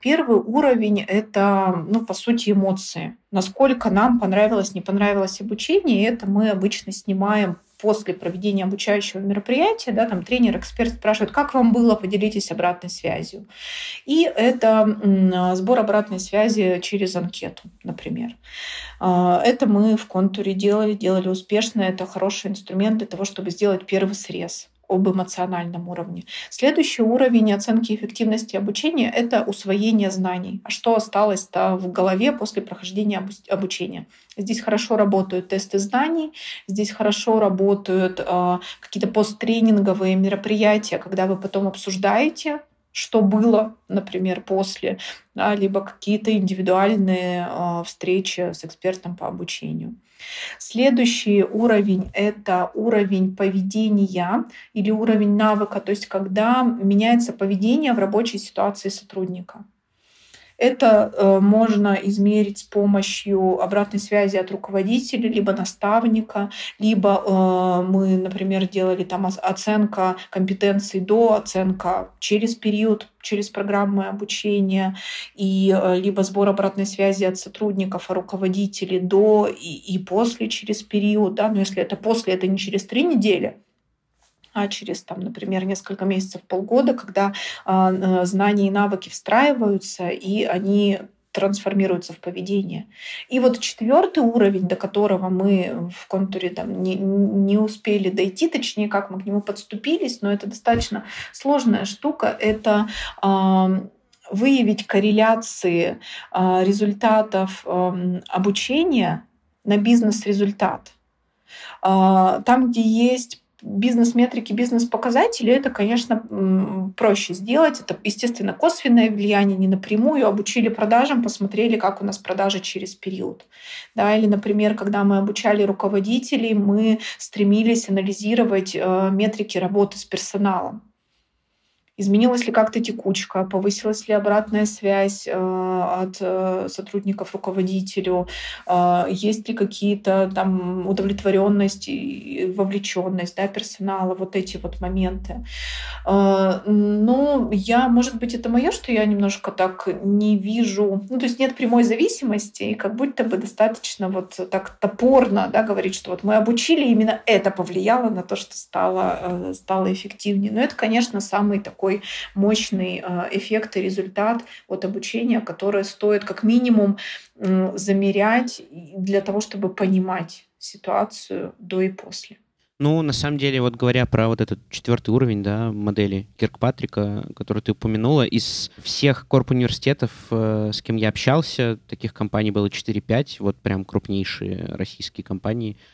Первый уровень- это, ну, по сути, эмоции. Насколько нам понравилось, не понравилось обучение, это мы обычно снимаем после проведения обучающего мероприятия, да, там тренер, эксперт спрашивает, как вам было, поделитесь обратной связью. И это сбор обратной связи через анкету, например. А, это мы в контуре делали, делали успешно. Это хороший инструмент для того, чтобы сделать первый срез об эмоциональном уровне. Следующий уровень оценки эффективности обучения — это усвоение знаний. А что осталось-то в голове после прохождения обучения? Здесь хорошо работают тесты знаний, здесь хорошо работают э, какие-то посттренинговые мероприятия, когда вы потом обсуждаете что было, например, после, да, либо какие-то индивидуальные э, встречи с экспертом по обучению. Следующий уровень — это уровень поведения или уровень навыка, то есть когда меняется поведение в рабочей ситуации сотрудника. Это э, можно измерить с помощью обратной связи от руководителя, либо наставника, либо э, мы, например, делали там оценка компетенций до, оценка через период, через программы обучения, и э, либо сбор обратной связи от сотрудников, а руководителей до и, и после через период. Да? Но если это после, это не через три недели, а через, там, например, несколько месяцев, полгода, когда э, знания и навыки встраиваются, и они трансформируются в поведение. И вот четвертый уровень, до которого мы в контуре там, не, не успели дойти, точнее, как мы к нему подступились, но это достаточно сложная штука, это э, выявить корреляции э, результатов э, обучения на бизнес-результат. Там, где есть бизнес-метрики, бизнес-показатели, это, конечно, проще сделать. Это, естественно, косвенное влияние, не напрямую. Обучили продажам, посмотрели, как у нас продажи через период. Да, или, например, когда мы обучали руководителей, мы стремились анализировать э, метрики работы с персоналом. Изменилась ли как-то текучка, повысилась ли обратная связь э, от э, сотрудников руководителю, э, есть ли какие-то там удовлетворенность и вовлеченность да, персонала, вот эти вот моменты. Но я, может быть, это мое, что я немножко так не вижу, ну то есть нет прямой зависимости, и как будто бы достаточно вот так топорно да, говорить, что вот мы обучили, именно это повлияло на то, что стало, стало эффективнее. Но это, конечно, самый такой такой мощный а, эффект и результат от обучения, которое стоит как минимум замерять для того, чтобы понимать ситуацию до и после. Ну, на самом деле, вот говоря про вот этот четвертый уровень, да, модели Киркпатрика, которую ты упомянула, из всех корп университетов, э, с кем я общался, таких компаний было 4-5, вот прям крупнейшие российские компании —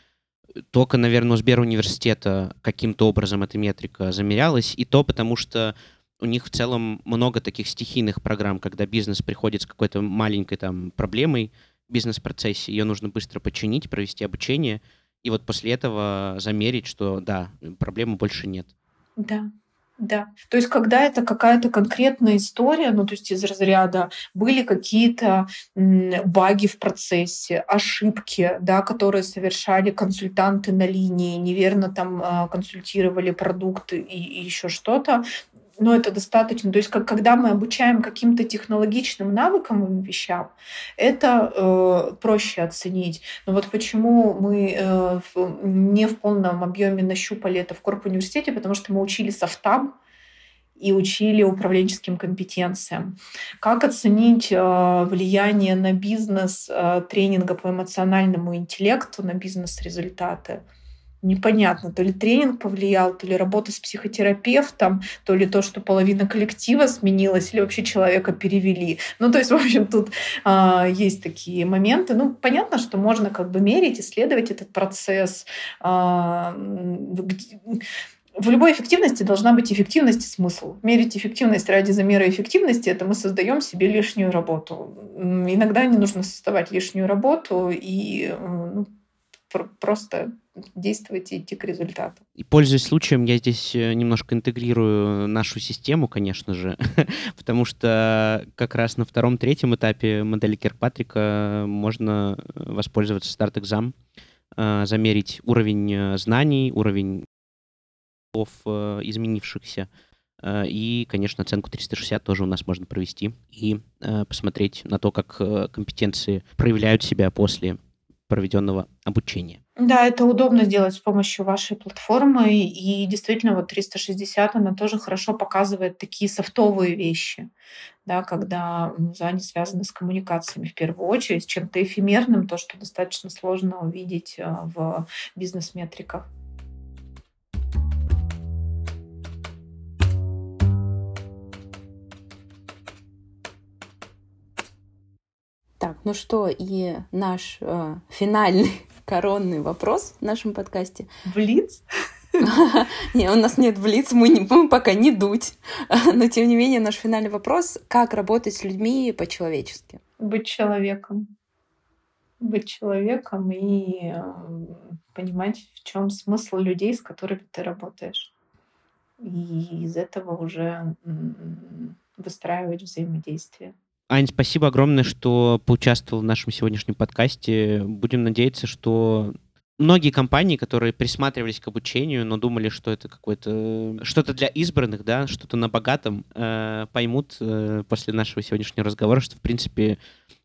только, наверное, у Сберуниверситета каким-то образом эта метрика замерялась, и то потому, что у них в целом много таких стихийных программ, когда бизнес приходит с какой-то маленькой там проблемой в бизнес-процессе, ее нужно быстро починить, провести обучение, и вот после этого замерить, что да, проблемы больше нет. Да, Да. То есть, когда это какая-то конкретная история, ну, то есть из разряда были какие-то баги в процессе, ошибки, да, которые совершали консультанты на линии, неверно там а, консультировали продукты и, и еще что-то, но это достаточно. То есть, как, когда мы обучаем каким-то технологичным навыкам и вещам, это э, проще оценить. Но вот почему мы э, не в полном объеме нащупали это в Корп университете, потому что мы учили софтам, и учили управленческим компетенциям. Как оценить э, влияние на бизнес э, тренинга по эмоциональному интеллекту, на бизнес-результаты? Непонятно, то ли тренинг повлиял, то ли работа с психотерапевтом, то ли то, что половина коллектива сменилась, или вообще человека перевели. Ну, то есть, в общем, тут а, есть такие моменты. Ну, понятно, что можно как бы мерить, исследовать этот процесс. А, в любой эффективности должна быть эффективность и смысл. Мерить эффективность ради замера эффективности – это мы создаем себе лишнюю работу. Иногда не нужно создавать лишнюю работу и ну, просто действовать и идти к результату. И пользуясь случаем, я здесь э, немножко интегрирую нашу систему, конечно же, потому что как раз на втором-третьем этапе модели Киркпатрика можно э, воспользоваться старт-экзам, э, замерить уровень знаний, уровень изменившихся, и, конечно, оценку 360 тоже у нас можно провести и посмотреть на то, как компетенции проявляют себя после проведенного обучения. Да, это удобно сделать с помощью вашей платформы. И действительно, вот 360, она тоже хорошо показывает такие софтовые вещи, да, когда они связаны с коммуникациями в первую очередь, с чем-то эфемерным, то, что достаточно сложно увидеть а, в бизнес-метриках. Так, ну что, и наш э, финальный коронный вопрос в нашем подкасте. Блиц? Не, у нас нет блиц, мы, не, мы пока не дуть. Но, тем не менее, наш финальный вопрос — как работать с людьми по-человечески? Быть человеком. Быть человеком и э, понимать, в чем смысл людей, с которыми ты работаешь. И из этого уже выстраивать взаимодействие. Ань, спасибо огромное, что поучаствовал в нашем сегодняшнем подкасте. Будем надеяться, что многие компании, которые присматривались к обучению, но думали, что это какое-то что-то для избранных, да, что-то на богатом, э, поймут э, после нашего сегодняшнего разговора, что в принципе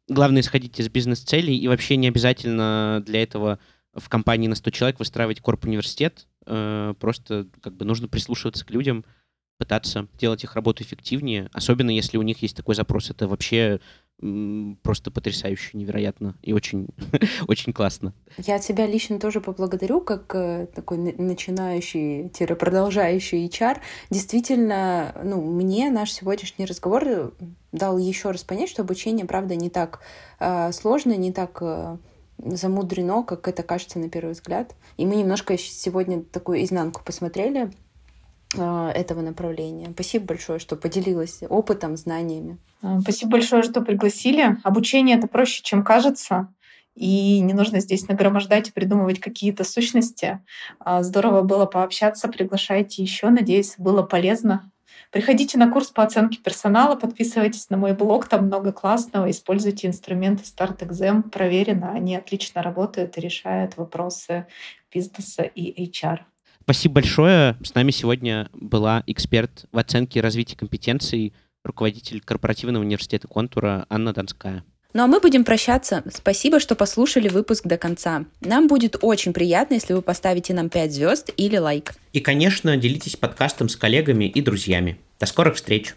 главное исходить из бизнес-целей и вообще не обязательно для этого в компании на 100 человек выстраивать корп-университет. Э, просто как бы нужно прислушиваться к людям, пытаться делать их работу эффективнее, особенно если у них есть такой запрос. Это вообще просто потрясающе, невероятно и очень, очень классно. Я тебя лично тоже поблагодарю, как э, такой начинающий-продолжающий HR. Действительно, ну, мне наш сегодняшний разговор дал еще раз понять, что обучение, правда, не так э, сложно, не так э, замудрено, как это кажется на первый взгляд. И мы немножко сегодня такую изнанку посмотрели этого направления. Спасибо большое, что поделилась опытом, знаниями. А, спасибо большое, что пригласили. Обучение это проще, чем кажется. И не нужно здесь нагромождать и придумывать какие-то сущности. А, здорово было пообщаться. Приглашайте еще. Надеюсь, было полезно. Приходите на курс по оценке персонала, подписывайтесь на мой блог, там много классного. Используйте инструменты StartExam, проверено, они отлично работают и решают вопросы бизнеса и HR. Спасибо большое. С нами сегодня была эксперт в оценке и развитии компетенций, руководитель корпоративного университета «Контура» Анна Донская. Ну а мы будем прощаться. Спасибо, что послушали выпуск до конца. Нам будет очень приятно, если вы поставите нам 5 звезд или лайк. И, конечно, делитесь подкастом с коллегами и друзьями. До скорых встреч!